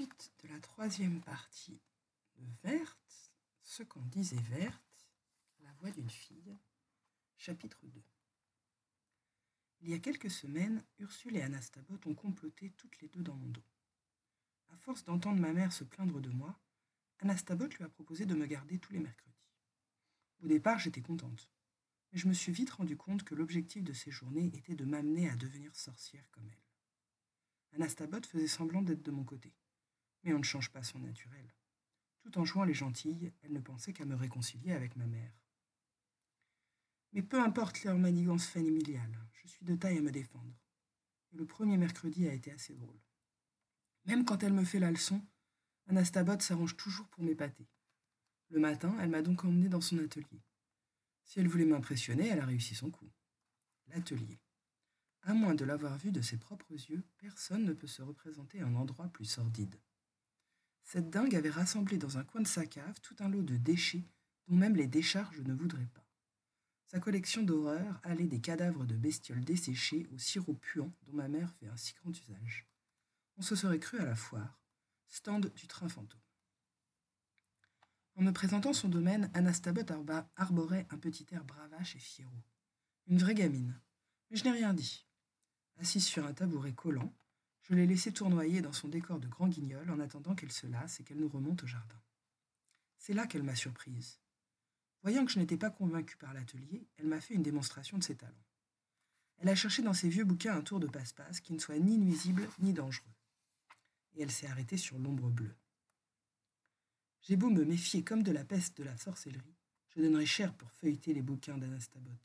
suite de la troisième partie de Verte, ce qu'en disait Verte, la voix d'une fille, chapitre 2. Il y a quelques semaines, Ursule et Anastabot ont comploté toutes les deux dans mon dos. À force d'entendre ma mère se plaindre de moi, Anastabot lui a proposé de me garder tous les mercredis. Au départ, j'étais contente, mais je me suis vite rendu compte que l'objectif de ces journées était de m'amener à devenir sorcière comme elle. Anastabot faisait semblant d'être de mon côté. Mais on ne change pas son naturel. Tout en jouant les gentilles, elle ne pensait qu'à me réconcilier avec ma mère. Mais peu importe leur manigance familiale, je suis de taille à me défendre. Le premier mercredi a été assez drôle. Même quand elle me fait la leçon, Anastabot s'arrange toujours pour m'épater. Le matin, elle m'a donc emmené dans son atelier. Si elle voulait m'impressionner, elle a réussi son coup. L'atelier. À moins de l'avoir vu de ses propres yeux, personne ne peut se représenter un endroit plus sordide. Cette dingue avait rassemblé dans un coin de sa cave tout un lot de déchets dont même les décharges ne voudraient pas. Sa collection d'horreurs allait des cadavres de bestioles desséchées au sirop puant dont ma mère fait un si grand usage. On se serait cru à la foire, stand du train fantôme. En me présentant son domaine, Anastabot arborait un petit air bravache et fiero. Une vraie gamine. Mais je n'ai rien dit. Assise sur un tabouret collant, je l'ai laissée tournoyer dans son décor de grand guignol en attendant qu'elle se lasse et qu'elle nous remonte au jardin. C'est là qu'elle m'a surprise. Voyant que je n'étais pas convaincue par l'atelier, elle m'a fait une démonstration de ses talents. Elle a cherché dans ses vieux bouquins un tour de passe-passe qui ne soit ni nuisible ni dangereux. Et elle s'est arrêtée sur l'ombre bleue. J'ai beau me méfier comme de la peste de la sorcellerie, je donnerais cher pour feuilleter les bouquins d'Anastabot.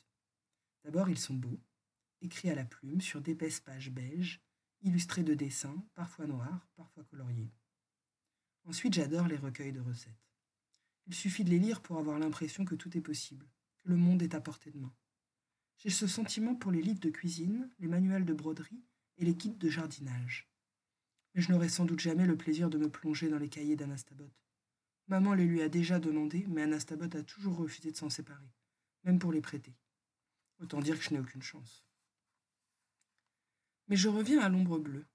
D'abord, ils sont beaux, écrit à la plume sur d'épaisses pages beiges, illustrées de dessins, parfois noirs, parfois coloriés. Ensuite, j'adore les recueils de recettes. Il suffit de les lire pour avoir l'impression que tout est possible, que le monde est à portée de main. J'ai ce sentiment pour les livres de cuisine, les manuels de broderie et les guides de jardinage. Mais je n'aurai sans doute jamais le plaisir de me plonger dans les cahiers d'Anastabot. Maman les lui a déjà demandés, mais Anastabot a toujours refusé de s'en séparer, même pour les prêter. Autant dire que je n'ai aucune chance. Mais je reviens à l'ombre bleue.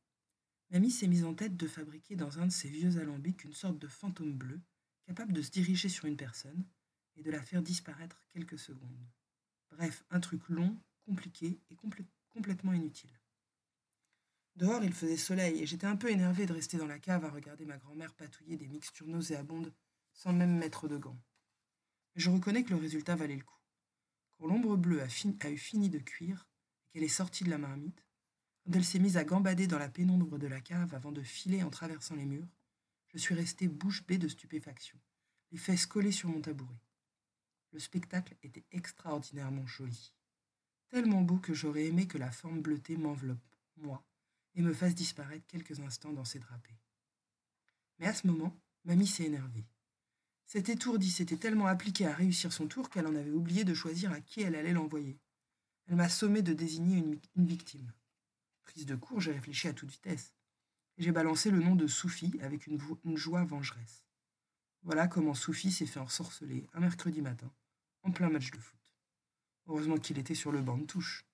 Mamie s'est mise en tête de fabriquer dans un de ses vieux alambics une sorte de fantôme bleu, capable de se diriger sur une personne et de la faire disparaître quelques secondes. Bref, un truc long, compliqué et complètement inutile. Dehors, il faisait soleil et j'étais un peu énervée de rester dans la cave à regarder ma grand-mère patouiller des mixtures nauséabondes sans même mettre de gants. Mais je reconnais que le résultat valait le coup. Quand l'ombre bleue a, a eu fini de cuire et qu'elle est sortie de la marmite, quand elle s'est mise à gambader dans la pénombre de la cave avant de filer en traversant les murs, je suis restée bouche bée de stupéfaction, les fesses collées sur mon tabouret. Le spectacle était extraordinairement joli. Tellement beau que j'aurais aimé que la forme bleutée m'enveloppe, moi, et me fasse disparaître quelques instants dans ses drapés. Mais à ce moment, mamie s'est énervée. Cette étourdie s'était tellement appliquée à réussir son tour qu'elle en avait oublié de choisir à qui elle allait l'envoyer. Elle m'a sommé de désigner une victime. Prise de court, j'ai réfléchi à toute vitesse. J'ai balancé le nom de Soufi avec une, une joie vengeresse. Voilà comment Soufi s'est fait ensorceler un mercredi matin, en plein match de foot. Heureusement qu'il était sur le banc de touche.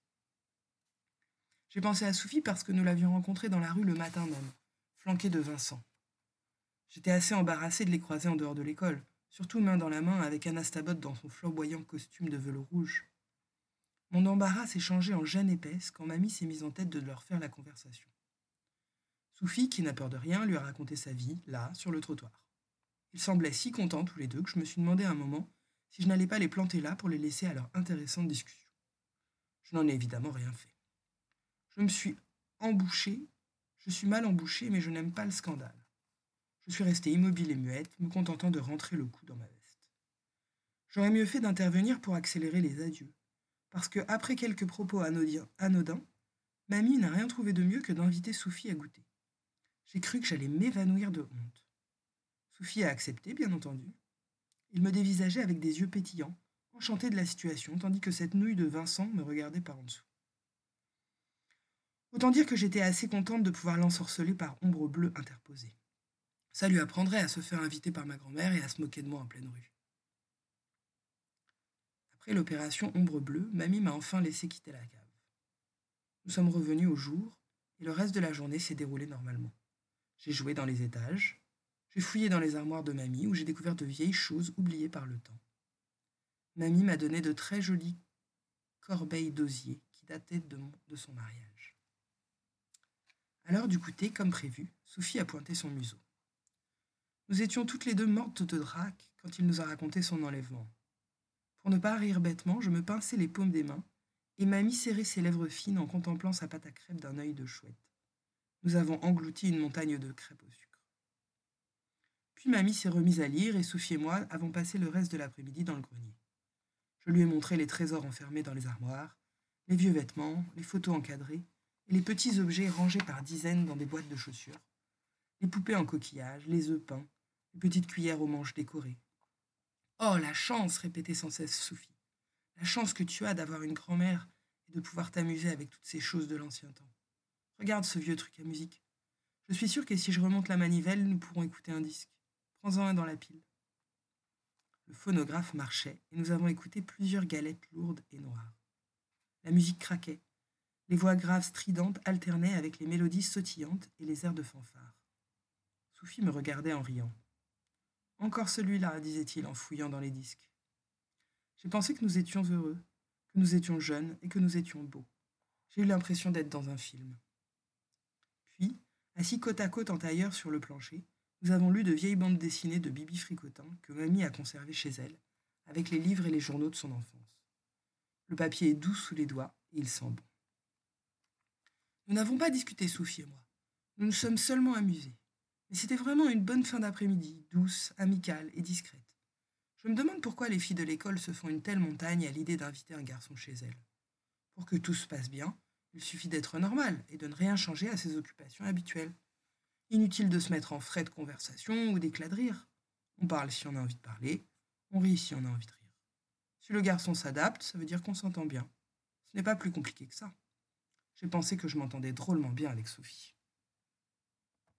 J'ai pensé à Soufi parce que nous l'avions rencontré dans la rue le matin même, flanqué de Vincent. J'étais assez embarrassé de les croiser en dehors de l'école, surtout main dans la main avec Anastabot dans son flamboyant costume de velours rouge. Mon embarras s'est changé en gêne épaisse quand mamie s'est mise en tête de leur faire la conversation. Sophie, qui n'a peur de rien, lui a raconté sa vie, là, sur le trottoir. Ils semblaient si contents tous les deux que je me suis demandé un moment si je n'allais pas les planter là pour les laisser à leur intéressante discussion. Je n'en ai évidemment rien fait. Je me suis embouché, je suis mal embouché, mais je n'aime pas le scandale. Je suis restée immobile et muette, me contentant de rentrer le cou dans ma veste. J'aurais mieux fait d'intervenir pour accélérer les adieux, parce que, après quelques propos anodins, mamie n'a rien trouvé de mieux que d'inviter Sophie à goûter. J'ai cru que j'allais m'évanouir de honte. Sophie a accepté, bien entendu. Il me dévisageait avec des yeux pétillants, enchanté de la situation, tandis que cette nouille de Vincent me regardait par en dessous. Autant dire que j'étais assez contente de pouvoir l'ensorceler par ombre bleue interposée. Ça lui apprendrait à se faire inviter par ma grand-mère et à se moquer de moi en pleine rue. Après l'opération Ombre Bleue, mamie m'a enfin laissé quitter la cave. Nous sommes revenus au jour, et le reste de la journée s'est déroulé normalement. J'ai joué dans les étages. J'ai fouillé dans les armoires de mamie où j'ai découvert de vieilles choses oubliées par le temps. Mamie m'a donné de très jolies corbeilles d'osier qui dataient de, son mariage. À l'heure du goûter, comme prévu, Sophie a pointé son museau. Nous étions toutes les deux mortes de drac quand il nous a raconté son enlèvement. Pour ne pas rire bêtement, je me pinçais les paumes des mains et mamie serrait ses lèvres fines en contemplant sa pâte à crêpes d'un œil de chouette. Nous avons englouti une montagne de crêpes au sucre. Puis mamie s'est remise à lire et Sophie et moi avons passé le reste de l'après-midi dans le grenier. Je lui ai montré les trésors enfermés dans les armoires, les vieux vêtements, les photos encadrées et les petits objets rangés par dizaines dans des boîtes de chaussures, les poupées en coquillage, les œufs peints, les petites cuillères aux manches décorées. Oh, la chance répétait sans cesse Sophie. La chance que tu as d'avoir une grand-mère et de pouvoir t'amuser avec toutes ces choses de l'ancien temps. Regarde ce vieux truc à musique. Je suis sûre que si je remonte la manivelle, nous pourrons écouter un disque. Prends-en un dans la pile. Le phonographe marchait et nous avons écouté plusieurs galettes lourdes et noires. La musique craquait. Les voix graves stridentes alternaient avec les mélodies sautillantes et les airs de fanfare. Sophie me regardait en riant. Encore celui-là, disait-il en fouillant dans les disques. J'ai pensé que nous étions heureux, que nous étions jeunes et que nous étions beaux. J'ai eu l'impression d'être dans un film. Puis, assis côte à côte en tailleur sur le plancher, nous avons lu de vieilles bandes dessinées de Bibi Fricotin que mamie a conservées chez elle, avec les livres et les journaux de son enfance. Le papier est doux sous les doigts et il sent bon. Nous n'avons pas discuté, Sophie et moi. Nous nous sommes seulement amusés. Mais c'était vraiment une bonne fin d'après-midi, douce, amicale et discrète. Je me demande pourquoi les filles de l'école se font une telle montagne à l'idée d'inviter un garçon chez elles. Pour que tout se passe bien, il suffit d'être normal et de ne rien changer à ses occupations habituelles. Inutile de se mettre en frais de conversation ou d'éclat de rire. On parle si on a envie de parler, on rit si on a envie de rire. Si le garçon s'adapte, ça veut dire qu'on s'entend bien. Ce n'est pas plus compliqué que ça. J'ai pensé que je m'entendais drôlement bien avec Sophie.